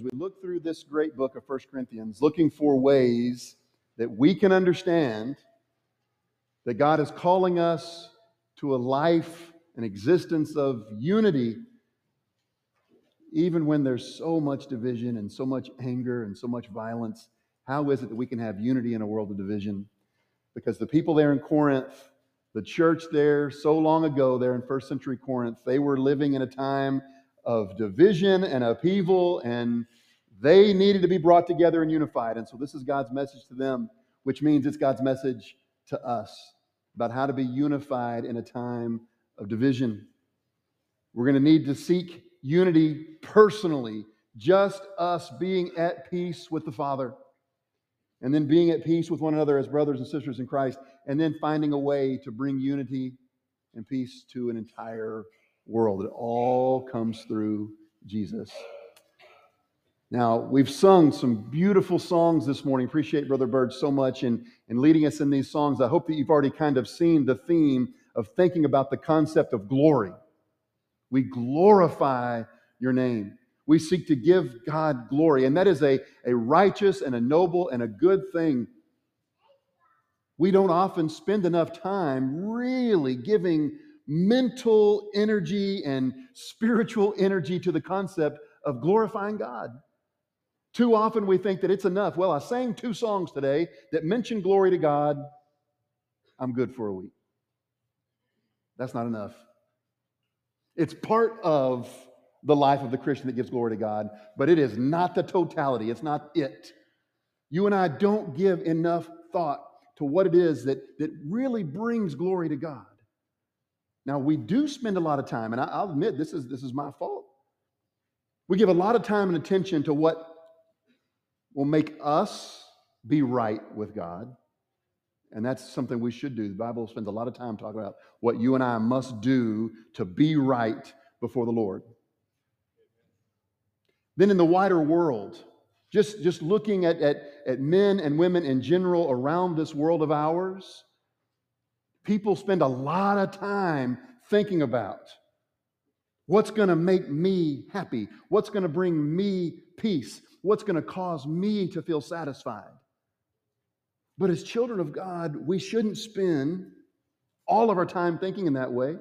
we look through this great book of First Corinthians, looking for ways that we can understand that God is calling us to a life, an existence of unity, even when there's so much division and so much anger and so much violence. How is it that we can have unity in a world of division? Because the people there in Corinth, the church there so long ago, there in first century Corinth, they were living in a time of division and upheaval, and they needed to be brought together and unified. And so, this is God's message to them, which means it's God's message to us about how to be unified in a time of division. We're going to need to seek unity personally, just us being at peace with the Father, and then being at peace with one another as brothers and sisters in Christ, and then finding a way to bring unity and peace to an entire world. It all comes through Jesus. Now, we've sung some beautiful songs this morning. Appreciate Brother Bird so much in, in leading us in these songs. I hope that you've already kind of seen the theme of thinking about the concept of glory. We glorify your name. We seek to give God glory, and that is a, a righteous and a noble and a good thing. We don't often spend enough time really giving mental energy and spiritual energy to the concept of glorifying God. Too often we think that it's enough. Well, I sang two songs today that mention glory to God. I'm good for a week. That's not enough. It's part of the life of the Christian that gives glory to God, but it is not the totality. It's not it. You and I don't give enough thought to what it is that, that really brings glory to God. Now, we do spend a lot of time, and I, will admit this is, this is my fault. We give a lot of time and attention to what will make us be right with God. And that's something we should do. The Bible spends a lot of time talking about what you and I must do to be right before the Lord. Then in the wider world, just, just looking at, at, at men and women in general around this world of ours, people spend a lot of time thinking about what's going to make me happy, what's going to bring me peace, what's going to cause me to feel satisfied. But as children of God, we shouldn't spend all of our time thinking in that way.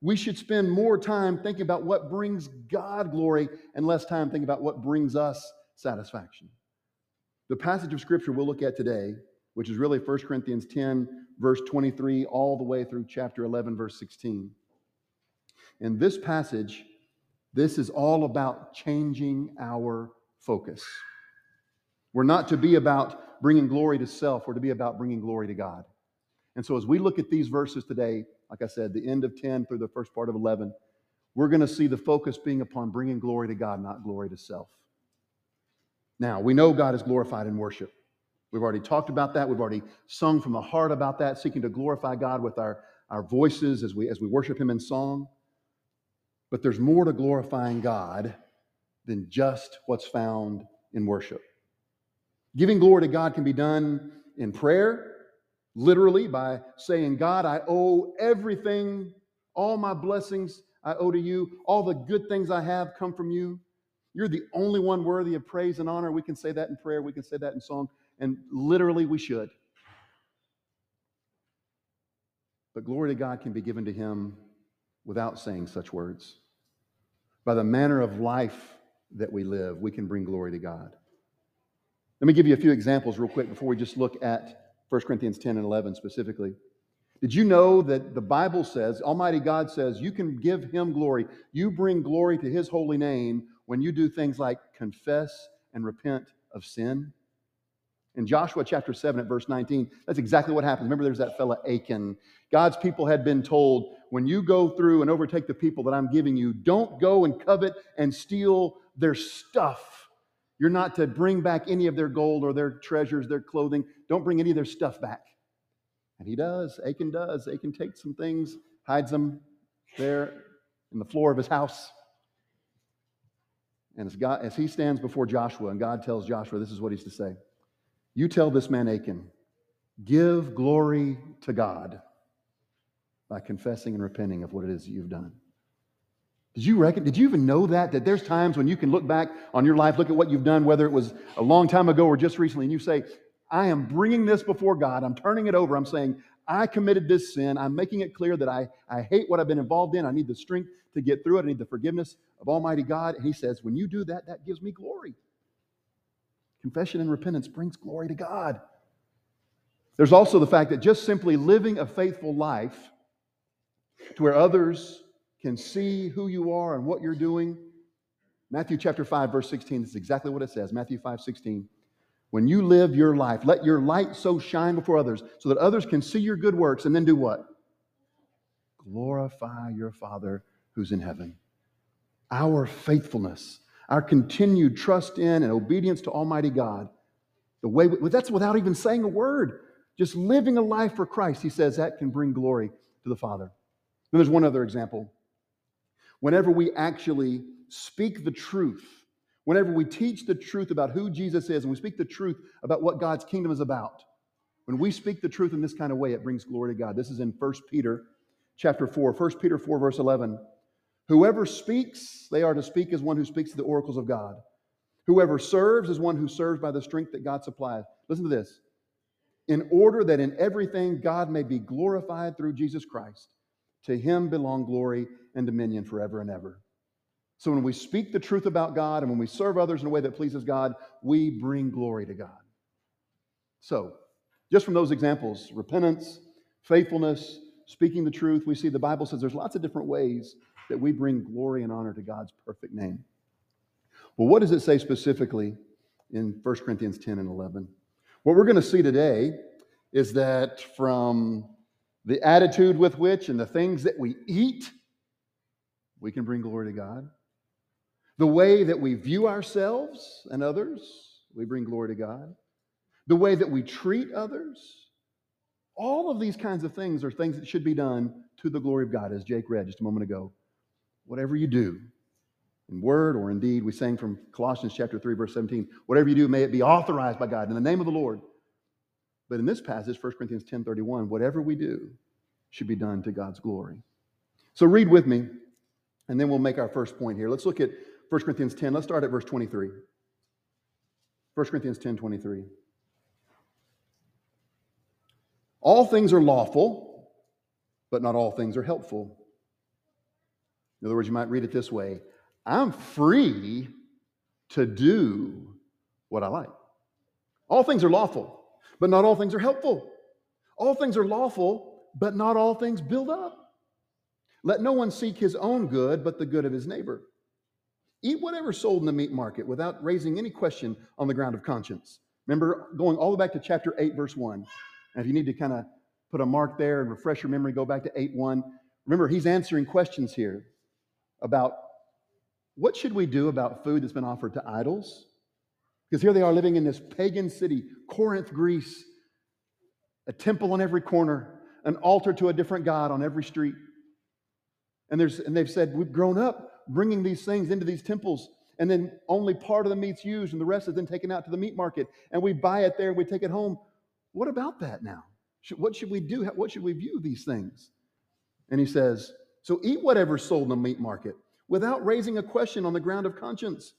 We should spend more time thinking about what brings God glory and less time thinking about what brings us satisfaction. The passage of scripture we'll look at today, which is really 1 Corinthians 10, verse 23, all the way through chapter 11, verse 16. In this passage, this is all about changing our focus. We're not to be about bringing glory to self, we're to be about bringing glory to God. And so, as we look at these verses today, like I said, the end of 10 through the first part of 11, we're going to see the focus being upon bringing glory to God, not glory to self. Now, we know God is glorified in worship. We've already talked about that. We've already sung from the heart about that, seeking to glorify God with our, our voices as we, as we worship Him in song. But there's more to glorifying God than just what's found in worship. Giving glory to God can be done in prayer, literally by saying, God, I owe everything, all my blessings I owe to you, all the good things I have come from you. You're the only one worthy of praise and honor. We can say that in prayer, we can say that in song, and literally we should. But glory to God can be given to Him without saying such words. By the manner of life that we live, we can bring glory to God. Let me give you a few examples real quick before we just look at 1 Corinthians 10 and 11 specifically. Did you know that the Bible says, Almighty God says, you can give Him glory? You bring glory to His holy name when you do things like confess and repent of sin? In Joshua chapter 7 at verse 19, that's exactly what happens. Remember, there's that fella Achan. God's people had been told, when you go through and overtake the people that I'm giving you, don't go and covet and steal their stuff you're not to bring back any of their gold or their treasures, their clothing. Don't bring any of their stuff back. And he does. Achan does. Achan takes some things, hides them there in the floor of his house. And as, God, as he stands before Joshua, and God tells Joshua, this is what he's to say You tell this man Achan, give glory to God by confessing and repenting of what it is you've done. Did you reckon? Did you even know that? That there's times when you can look back on your life, look at what you've done, whether it was a long time ago or just recently, and you say, I am bringing this before God. I'm turning it over. I'm saying, I committed this sin. I'm making it clear that I, I hate what I've been involved in. I need the strength to get through it. I need the forgiveness of Almighty God. And He says, when you do that, that gives me glory. Confession and repentance brings glory to God. There's also the fact that just simply living a faithful life to where others can see who you are and what you're doing. Matthew chapter 5, verse 16, this is exactly what it says. Matthew 5, 16. When you live your life, let your light so shine before others so that others can see your good works and then do what? Glorify your Father who's in heaven. Our faithfulness, our continued trust in and obedience to Almighty God, the way we, that's without even saying a word, just living a life for Christ, he says that can bring glory to the Father. Then there's one other example. Whenever we actually speak the truth, whenever we teach the truth about who Jesus is and we speak the truth about what God's kingdom is about, when we speak the truth in this kind of way, it brings glory to God. This is in 1 Peter chapter 4, 1 Peter 4, verse 11. Whoever speaks, they are to speak as one who speaks the oracles of God. Whoever serves is one who serves by the strength that God supplies. Listen to this. In order that in everything God may be glorified through Jesus Christ. To him belong glory and dominion forever and ever. So when we speak the truth about God and when we serve others in a way that pleases God, we bring glory to God. So, just from those examples repentance, faithfulness, speaking the truth we see the Bible says there's lots of different ways that we bring glory and honor to God's perfect name. Well, what does it say specifically in 1 Corinthians 10 and 11? What we're going to see today is that from the attitude with which and the things that we eat, we can bring glory to God. The way that we view ourselves and others, we bring glory to God. The way that we treat others, all of these kinds of things are things that should be done to the glory of God, as Jake read just a moment ago. Whatever you do, in word or in deed, we sang from Colossians chapter 3, verse 17, whatever you do, may it be authorized by God in the name of the Lord. But in this passage, 1 Corinthians 10 31, whatever we do should be done to God's glory. So read with me, and then we'll make our first point here. Let's look at 1 Corinthians 10. Let's start at verse 23. 1 Corinthians 10 23. All things are lawful, but not all things are helpful. In other words, you might read it this way I'm free to do what I like. All things are lawful, but not all things are helpful. All things are lawful, but not all things build up. Let no one seek his own good, but the good of his neighbor. Eat whatever sold in the meat market without raising any question on the ground of conscience. Remember, going all the way back to chapter 8, verse 1. And if you need to kind of put a mark there and refresh your memory, go back to 8 1. Remember, he's answering questions here about what should we do about food that's been offered to idols? Because here they are living in this pagan city, Corinth, Greece, a temple on every corner, an altar to a different god on every street. And, there's, and they've said, We've grown up bringing these things into these temples, and then only part of the meat's used, and the rest is then taken out to the meat market, and we buy it there and we take it home. What about that now? What should we do? What should we view these things? And he says, So eat whatever's sold in the meat market without raising a question on the ground of conscience.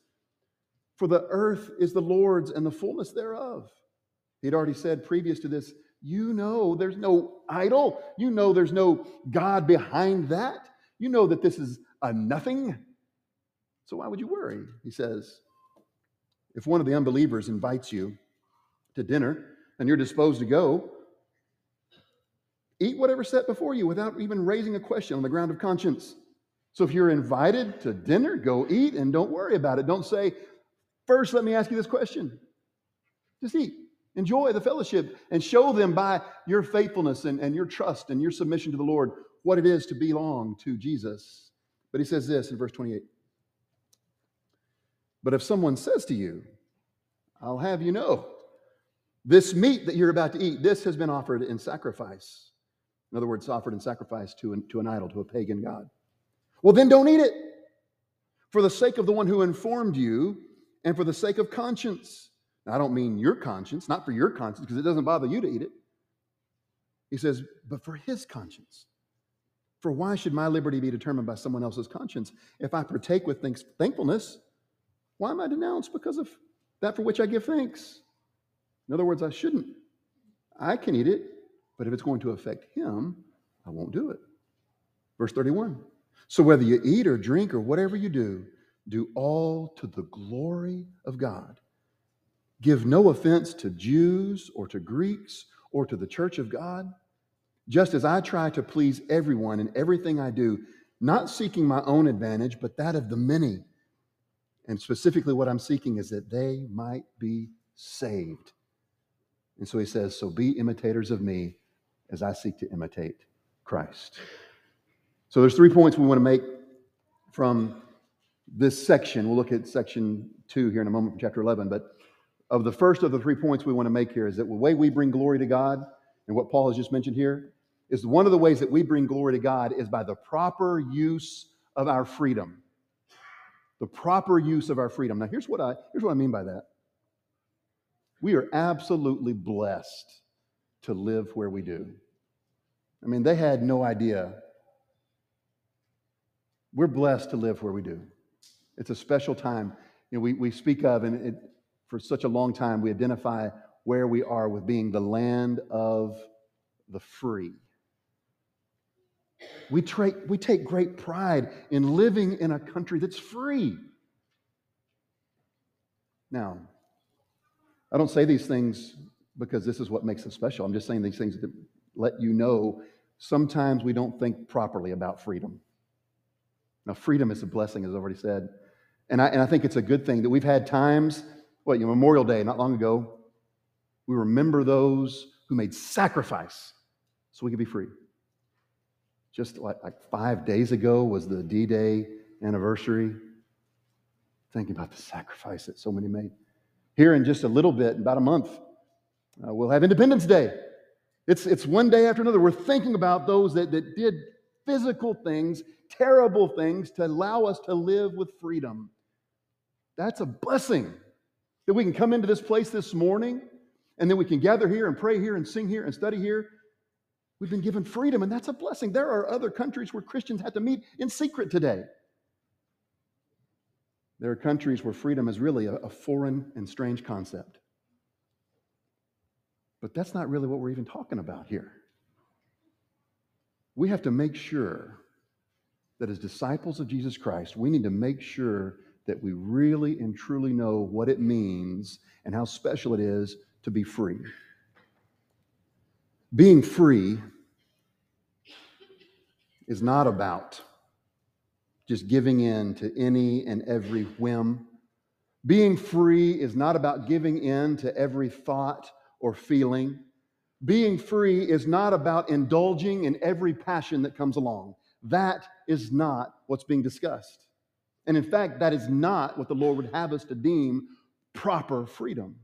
For the earth is the Lord's and the fullness thereof. He'd already said previous to this, you know there's no idol. You know there's no God behind that. You know that this is a nothing. So why would you worry? He says, if one of the unbelievers invites you to dinner and you're disposed to go, eat whatever's set before you without even raising a question on the ground of conscience. So if you're invited to dinner, go eat and don't worry about it. Don't say, first, let me ask you this question. Just eat. Enjoy the fellowship and show them by your faithfulness and, and your trust and your submission to the Lord what it is to belong to Jesus. But he says this in verse 28 But if someone says to you, I'll have you know, this meat that you're about to eat, this has been offered in sacrifice. In other words, offered in sacrifice to an, to an idol, to a pagan god. Well, then don't eat it for the sake of the one who informed you and for the sake of conscience. Now, I don't mean your conscience, not for your conscience, because it doesn't bother you to eat it. He says, but for his conscience. For why should my liberty be determined by someone else's conscience? If I partake with thanks, thankfulness, why am I denounced because of that for which I give thanks? In other words, I shouldn't. I can eat it, but if it's going to affect him, I won't do it. Verse 31. So whether you eat or drink or whatever you do, do all to the glory of God. Give no offense to Jews or to Greeks or to the church of God, just as I try to please everyone in everything I do, not seeking my own advantage, but that of the many. And specifically, what I'm seeking is that they might be saved. And so he says, So be imitators of me as I seek to imitate Christ. So there's three points we want to make from this section. We'll look at section two here in a moment from chapter 11. But of the first of the three points we want to make here is that the way we bring glory to God, and what Paul has just mentioned here, is one of the ways that we bring glory to God is by the proper use of our freedom. The proper use of our freedom. Now, here's what I, here's what I mean by that. We are absolutely blessed to live where we do. I mean, they had no idea. We're blessed to live where we do. It's a special time. You know, we, we speak of, and it, for such a long time, we identify where we are with being the land of the free. We, tra- we take great pride in living in a country that's free. Now, I don't say these things because this is what makes us special. I'm just saying these things to let you know sometimes we don't think properly about freedom. Now, freedom is a blessing, as I've already said. And I, and I think it's a good thing that we've had times, what, you know, Memorial Day, not long ago, we remember those who made sacrifice so we could be free. Just like, like five days ago was the D Day anniversary. Thinking about the sacrifice that so many made. Here in just a little bit, about a month, uh, we'll have Independence Day. It's, it's one day after another. We're thinking about those that, that did physical things, terrible things, to allow us to live with freedom. That's a blessing that we can come into this place this morning and then we can gather here and pray here and sing here and study here. We've been given freedom, and that's a blessing. There are other countries where Christians have to meet in secret today. There are countries where freedom is really a, a foreign and strange concept. But that's not really what we're even talking about here. We have to make sure that as disciples of Jesus Christ, we need to make sure that we really and truly know what it means and how special it is to be free. Being free is not about just giving in to any and every whim. Being free is not about giving in to every thought or feeling. Being free is not about indulging in every passion that comes along. That is not what's being discussed. And in fact, that is not what the Lord would have us to deem proper freedom.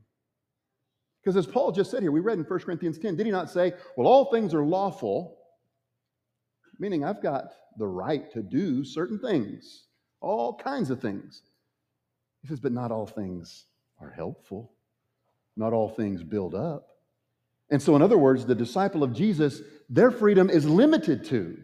Because as Paul just said here, we read in 1 Corinthians 10, did he not say, Well, all things are lawful, meaning I've got the right to do certain things, all kinds of things. He says, But not all things are helpful, not all things build up. And so, in other words, the disciple of Jesus, their freedom is limited to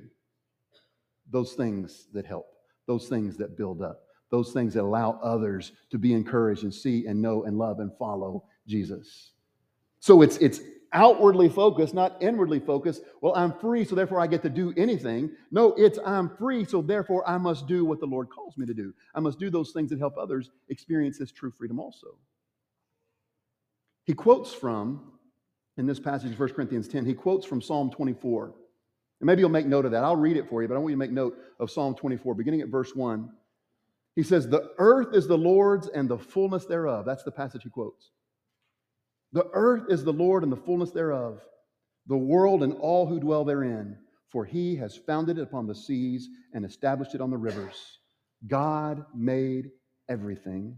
those things that help, those things that build up, those things that allow others to be encouraged and see and know and love and follow Jesus. So it's, it's outwardly focused, not inwardly focused. Well, I'm free, so therefore I get to do anything. No, it's I'm free, so therefore I must do what the Lord calls me to do. I must do those things that help others experience this true freedom also. He quotes from, in this passage, 1 Corinthians 10, he quotes from Psalm 24. And maybe you'll make note of that. I'll read it for you, but I want you to make note of Psalm 24, beginning at verse 1. He says, The earth is the Lord's and the fullness thereof. That's the passage he quotes. The earth is the Lord and the fullness thereof, the world and all who dwell therein, for he has founded it upon the seas and established it on the rivers. God made everything.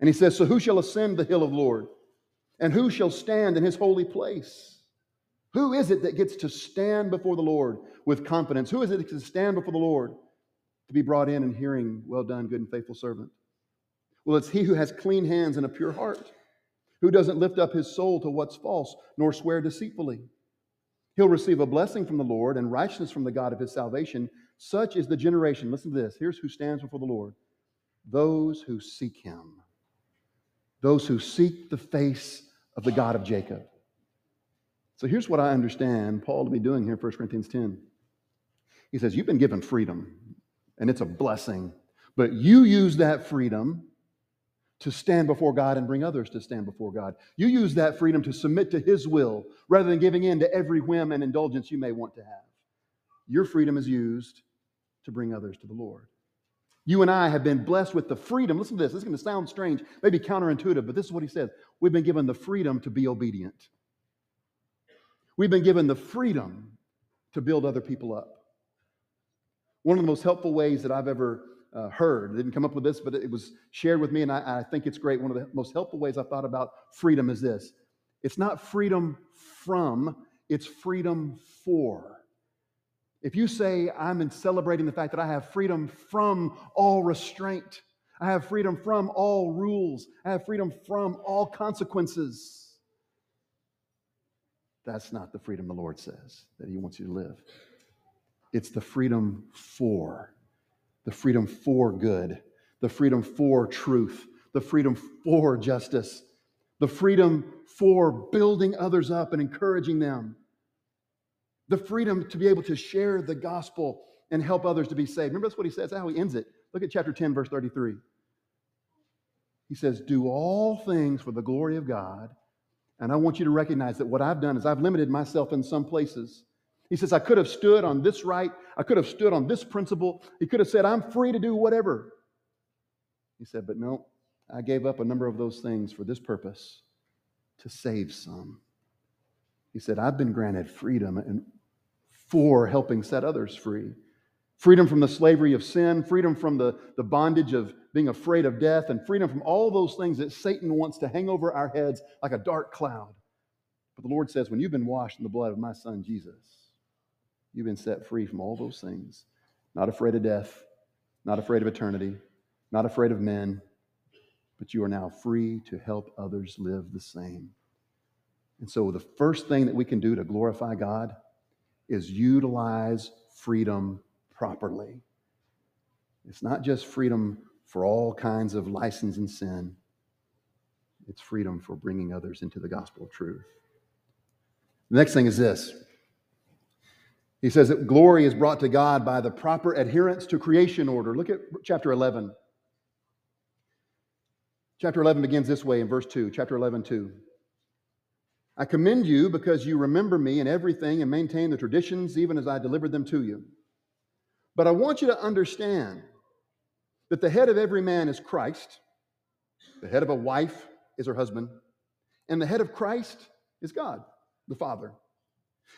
And he says, So who shall ascend the hill of the Lord? And who shall stand in his holy place? Who is it that gets to stand before the Lord with confidence? Who is it that gets to stand before the Lord to be brought in and hearing, Well done, good and faithful servant? Well, it's he who has clean hands and a pure heart who doesn't lift up his soul to what's false, nor swear deceitfully? He'll receive a blessing from the Lord and righteousness from the God of his salvation. Such is the generation. Listen to this. Here's who stands before the Lord those who seek him, those who seek the face of the God of Jacob. So here's what I understand Paul to be doing here in 1 Corinthians 10. He says, You've been given freedom, and it's a blessing, but you use that freedom to stand before God and bring others to stand before God. You use that freedom to submit to His will rather than giving in to every whim and indulgence you may want to have. Your freedom is used to bring others to the Lord. You and I have been blessed with the freedom. Listen to this. This is going to sound strange, maybe counterintuitive, but this is what he says. We've been given the freedom to be obedient. We've been given the freedom to build other people up. One of the most helpful ways that I've ever uh, heard. I didn't come up with this, but it was shared with me, and I, I think it's great. One of the most helpful ways I thought about freedom is this it's not freedom from, it's freedom for. If you say, I'm in celebrating the fact that I have freedom from all restraint, I have freedom from all rules, I have freedom from all consequences, that's not the freedom the Lord says that He wants you to live. It's the freedom for the freedom for good, the freedom for truth, the freedom for justice, the freedom for building others up and encouraging them, the freedom to be able to share the gospel and help others to be saved. Remember, that's what he says, that's how he ends it. Look at chapter 10, verse 33. He says, Do all things for the glory of God. And I want you to recognize that what I've done is I've limited myself in some places. He says, I could have stood on this right, I could have stood on this principle. He could have said, I'm free to do whatever. He said, But no, I gave up a number of those things for this purpose to save some. He said, I've been granted freedom and for helping set others free. Freedom from the slavery of sin, freedom from the, the bondage of being afraid of death, and freedom from all those things that Satan wants to hang over our heads like a dark cloud. But the Lord says, when you've been washed in the blood of my son Jesus, You've been set free from all those things. Not afraid of death, not afraid of eternity, not afraid of men, but you are now free to help others live the same. And so, the first thing that we can do to glorify God is utilize freedom properly. It's not just freedom for all kinds of license and sin, it's freedom for bringing others into the gospel of truth. The next thing is this he says that glory is brought to God by the proper adherence to creation order. Look at chapter 11. Chapter 11 begins this way in verse 2. Chapter 11, 2. I commend you because you remember me in everything and maintain the traditions even as I delivered them to you. But I want you to understand that the head of every man is Christ, the head of a wife is her husband, and the head of Christ is God, the Father.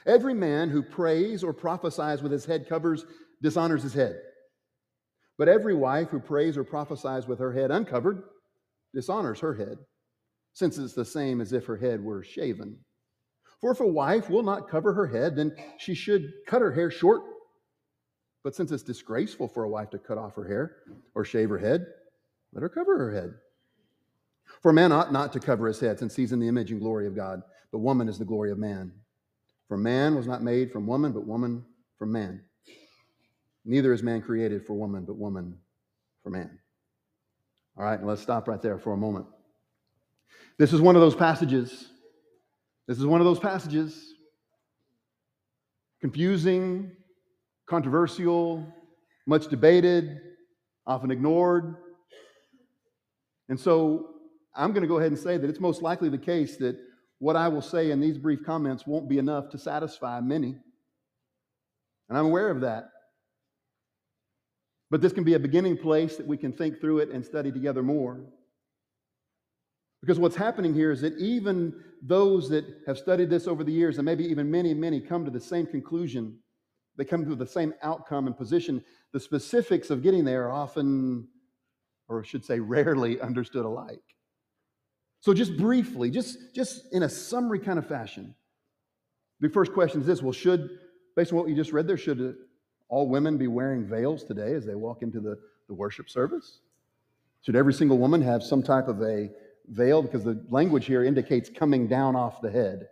Every man who prays or prophesies with his head covers dishonors his head. But every wife who prays or prophesies with her head uncovered dishonors her head, since it's the same as if her head were shaven. For if a wife will not cover her head, then she should cut her hair short. But since it's disgraceful for a wife to cut off her hair or shave her head, let her cover her head. For man ought not to cover his head, since he's in the image and glory of God, but woman is the glory of man. For man was not made from woman, but woman from man. Neither is man created for woman, but woman for man. All right, let's stop right there for a moment. This is one of those passages. This is one of those passages. Confusing, controversial, much debated, often ignored. And so I'm going to go ahead and say that it's most likely the case that what I will say in these brief comments won't be enough to satisfy many. And I'm aware of that. But this can be a beginning place that we can think through it and study together more. Because what's happening here is that even those that have studied this over the years, and maybe even many, many, come to the same conclusion. They come to the same outcome and position. The specifics of getting there are often, or should say, rarely understood alike. So just briefly, just, just in a summary kind of fashion, the first question is this, well, should, based on what you just read there, should all women be wearing veils today as they walk into the, the worship service? Should every single woman have some type of a veil? Because the language here indicates coming down off the head.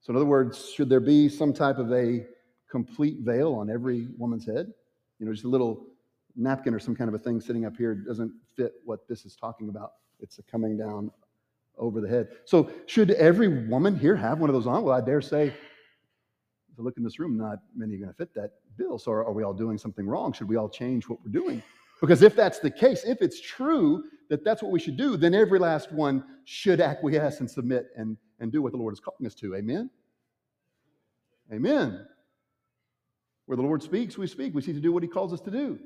So, in other words, should there be some type of a complete veil on every woman's head? You know, just a little napkin or some kind of a thing sitting up here doesn't fit what this is talking about. It's a coming down over the head. So, should every woman here have one of those on? Well, I dare say, if you look in this room, not many are going to fit that bill. So, are, are we all doing something wrong? Should we all change what we're doing? Because if that's the case, if it's true that that's what we should do, then every last one should acquiesce and submit and, and do what the Lord is calling us to. Amen? Amen. Where the Lord speaks, we speak. We seek to do what He calls us to do.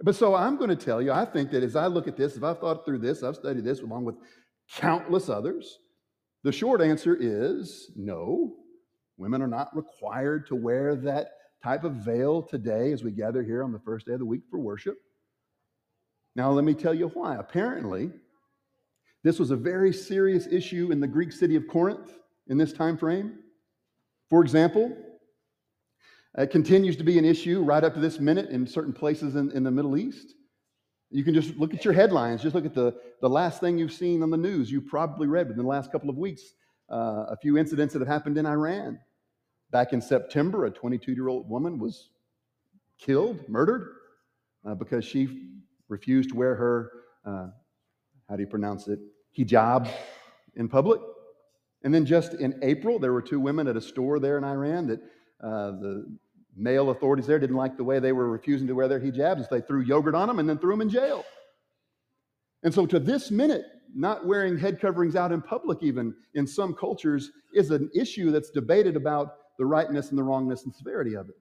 But so I'm going to tell you, I think that as I look at this, if I've thought through this, I've studied this along with countless others, the short answer is no. Women are not required to wear that type of veil today as we gather here on the first day of the week for worship. Now, let me tell you why. Apparently, this was a very serious issue in the Greek city of Corinth in this time frame. For example, it continues to be an issue right up to this minute in certain places in, in the Middle East. You can just look at your headlines, just look at the, the last thing you've seen on the news. You probably read within the last couple of weeks uh, a few incidents that have happened in Iran. Back in September, a 22 year old woman was killed, murdered, uh, because she refused to wear her, uh, how do you pronounce it, hijab in public. And then just in April, there were two women at a store there in Iran that uh, the male authorities there didn't like the way they were refusing to wear their hijabs, so they threw yogurt on them and then threw them in jail. And so, to this minute, not wearing head coverings out in public, even in some cultures, is an issue that's debated about the rightness and the wrongness and severity of it.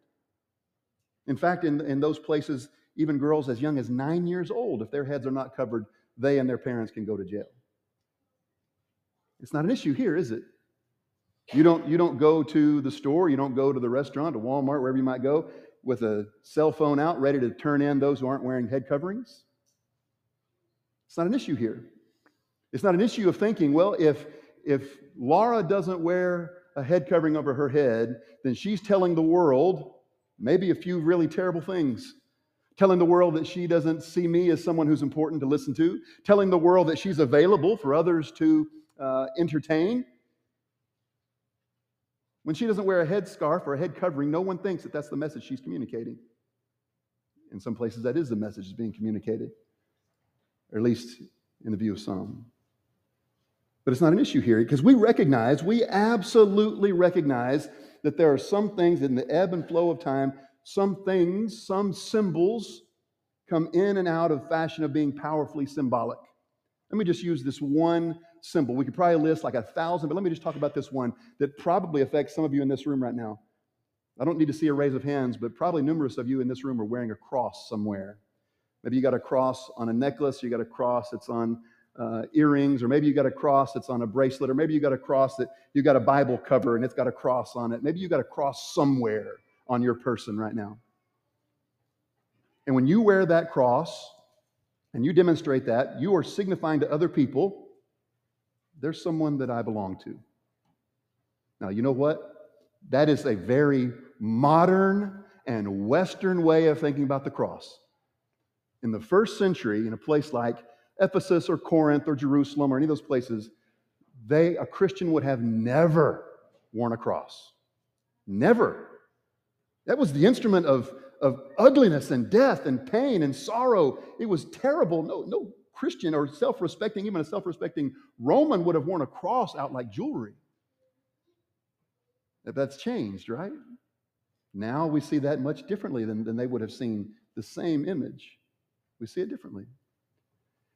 In fact, in, in those places, even girls as young as nine years old, if their heads are not covered, they and their parents can go to jail. It's not an issue here, is it? You don't, you don't go to the store, you don't go to the restaurant, to Walmart, wherever you might go, with a cell phone out ready to turn in those who aren't wearing head coverings. It's not an issue here. It's not an issue of thinking, well, if, if Laura doesn't wear a head covering over her head, then she's telling the world maybe a few really terrible things. Telling the world that she doesn't see me as someone who's important to listen to. Telling the world that she's available for others to uh, entertain. When she doesn't wear a headscarf or a head covering, no one thinks that that's the message she's communicating. In some places, that is the message that's being communicated, or at least in the view of some. But it's not an issue here because we recognize, we absolutely recognize that there are some things in the ebb and flow of time, some things, some symbols come in and out of fashion of being powerfully symbolic. Let me just use this one symbol. We could probably list like a thousand, but let me just talk about this one that probably affects some of you in this room right now. I don't need to see a raise of hands, but probably numerous of you in this room are wearing a cross somewhere. Maybe you got a cross on a necklace, you got a cross that's on uh, earrings, or maybe you got a cross that's on a bracelet, or maybe you got a cross that you got a Bible cover and it's got a cross on it. Maybe you got a cross somewhere on your person right now. And when you wear that cross and you demonstrate that, you are signifying to other people there's someone that I belong to. Now, you know what? That is a very modern and Western way of thinking about the cross. In the first century, in a place like Ephesus or Corinth or Jerusalem or any of those places, they, a Christian would have never worn a cross. Never. That was the instrument of, of ugliness and death and pain and sorrow. It was terrible. No, no Christian or self respecting, even a self respecting Roman would have worn a cross out like jewelry. That's changed, right? Now we see that much differently than, than they would have seen the same image. We see it differently.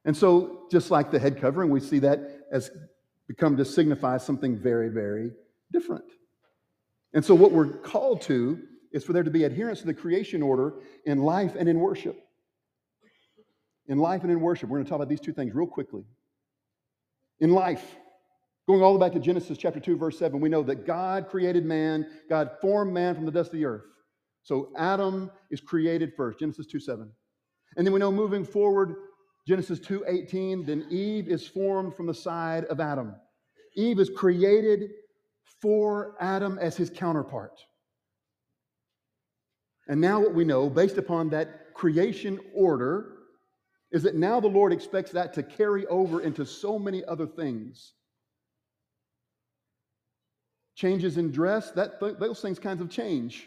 And so, just like the head covering, we see that as become to signify something very, very different. And so, what we're called to is for there to be adherence to the creation order in life and in worship in life and in worship. We're going to talk about these two things real quickly. In life, going all the way back to Genesis chapter 2, verse 7, we know that God created man, God formed man from the dust of the earth. So Adam is created first, Genesis 2 7. And then we know moving forward, Genesis 2:18, then Eve is formed from the side of Adam. Eve is created for Adam as his counterpart. And now, what we know, based upon that creation order, is that now the Lord expects that to carry over into so many other things. Changes in dress, that, th- those things kinds of change.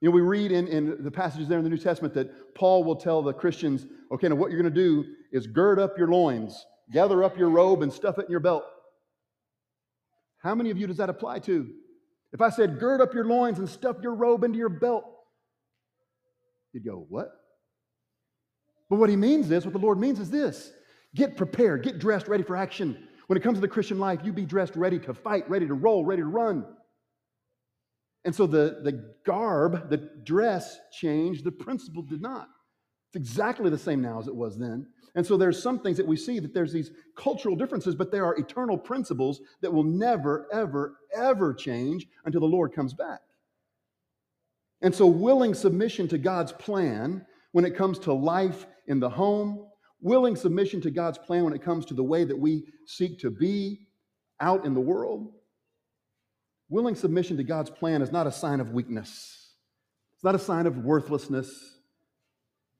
You know, we read in, in the passages there in the New Testament that Paul will tell the Christians, okay, now what you're going to do is gird up your loins, gather up your robe, and stuff it in your belt. How many of you does that apply to? If I said, gird up your loins and stuff your robe into your belt, you'd go, what? But what he means is, what the Lord means is this get prepared, get dressed, ready for action. When it comes to the Christian life, you be dressed ready to fight, ready to roll, ready to run. And so the, the garb, the dress changed, the principle did not. It's exactly the same now as it was then. And so there's some things that we see that there's these cultural differences, but there are eternal principles that will never, ever, ever change until the Lord comes back. And so willing submission to God's plan when it comes to life in the home, willing submission to God's plan when it comes to the way that we seek to be out in the world, willing submission to God's plan is not a sign of weakness. It's not a sign of worthlessness.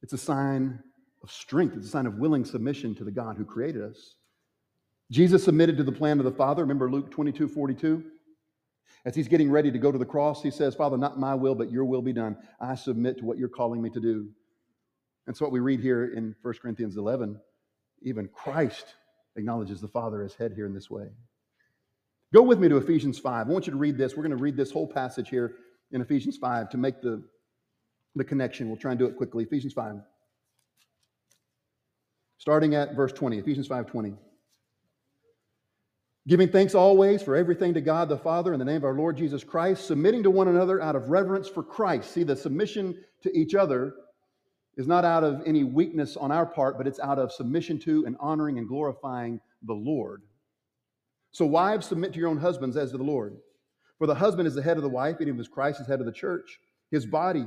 It's a sign of strength. It's a sign of willing submission to the God who created us. Jesus submitted to the plan of the Father. Remember Luke 22 42? As he's getting ready to go to the cross, he says, Father, not my will, but your will be done. I submit to what you're calling me to do. And so, what we read here in 1 Corinthians 11, even Christ acknowledges the Father as head here in this way. Go with me to Ephesians 5. I want you to read this. We're going to read this whole passage here in Ephesians 5 to make the, the connection. We'll try and do it quickly. Ephesians 5. Starting at verse 20, Ephesians 5 20. Giving thanks always for everything to God the Father in the name of our Lord Jesus Christ, submitting to one another out of reverence for Christ. See, the submission to each other is not out of any weakness on our part, but it's out of submission to and honoring and glorifying the Lord. So, wives, submit to your own husbands as to the Lord. For the husband is the head of the wife, and even as Christ is head of the church, his body.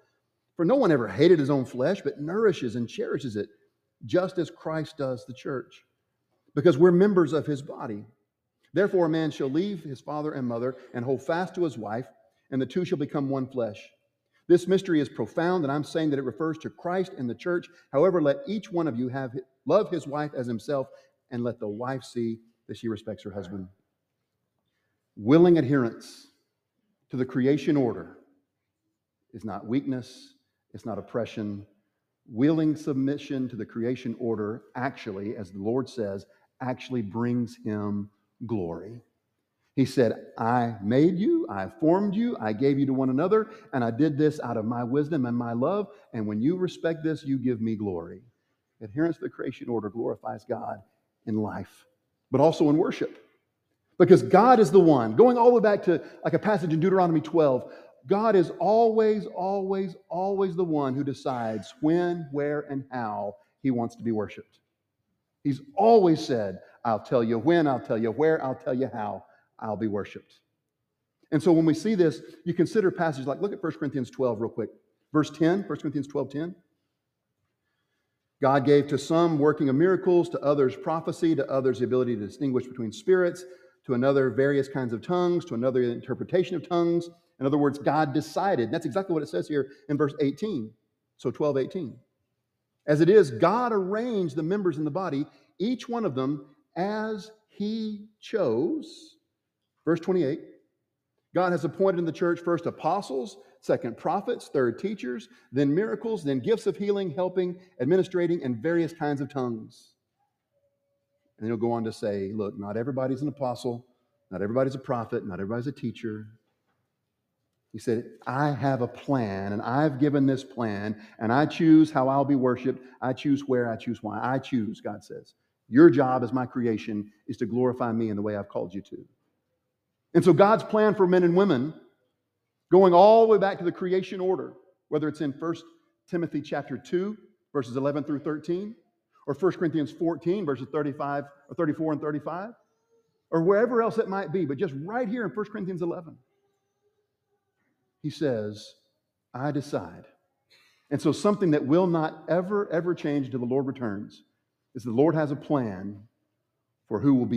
For no one ever hated his own flesh, but nourishes and cherishes it, just as Christ does the church, because we're members of his body. Therefore, a man shall leave his father and mother and hold fast to his wife, and the two shall become one flesh. This mystery is profound, and I'm saying that it refers to Christ and the church. However, let each one of you have love his wife as himself, and let the wife see that she respects her husband willing adherence to the creation order is not weakness, it's not oppression. Willing submission to the creation order actually, as the Lord says, actually brings him glory. He said, I made you, I formed you, I gave you to one another, and I did this out of my wisdom and my love. And when you respect this, you give me glory. Adherence to the creation order glorifies God in life, but also in worship. Because God is the one, going all the way back to like a passage in Deuteronomy 12, God is always, always, always the one who decides when, where, and how he wants to be worshiped. He's always said, I'll tell you when, I'll tell you where, I'll tell you how I'll be worshiped. And so when we see this, you consider passages like, look at 1 Corinthians 12 real quick. Verse 10, 1 Corinthians 12, 10. God gave to some working of miracles, to others prophecy, to others the ability to distinguish between spirits, to another various kinds of tongues, to another interpretation of tongues. In other words, God decided. That's exactly what it says here in verse 18. So 12, 18. As it is, God arranged the members in the body, each one of them as he chose. Verse 28. God has appointed in the church first apostles, second prophets, third teachers, then miracles, then gifts of healing, helping, administrating, and various kinds of tongues. And he'll go on to say, look, not everybody's an apostle, not everybody's a prophet, not everybody's a teacher. He said, I have a plan, and I've given this plan, and I choose how I'll be worshiped. I choose where, I choose why. I choose, God says. Your job as my creation is to glorify me in the way I've called you to. And so God's plan for men and women, going all the way back to the creation order, whether it's in 1 Timothy chapter 2, verses 11 through 13, or 1 Corinthians 14, verses 35 or 34 and 35. or wherever else it might be, but just right here in 1 Corinthians 11. He says, I decide. And so, something that will not ever, ever change until the Lord returns is the Lord has a plan for who will be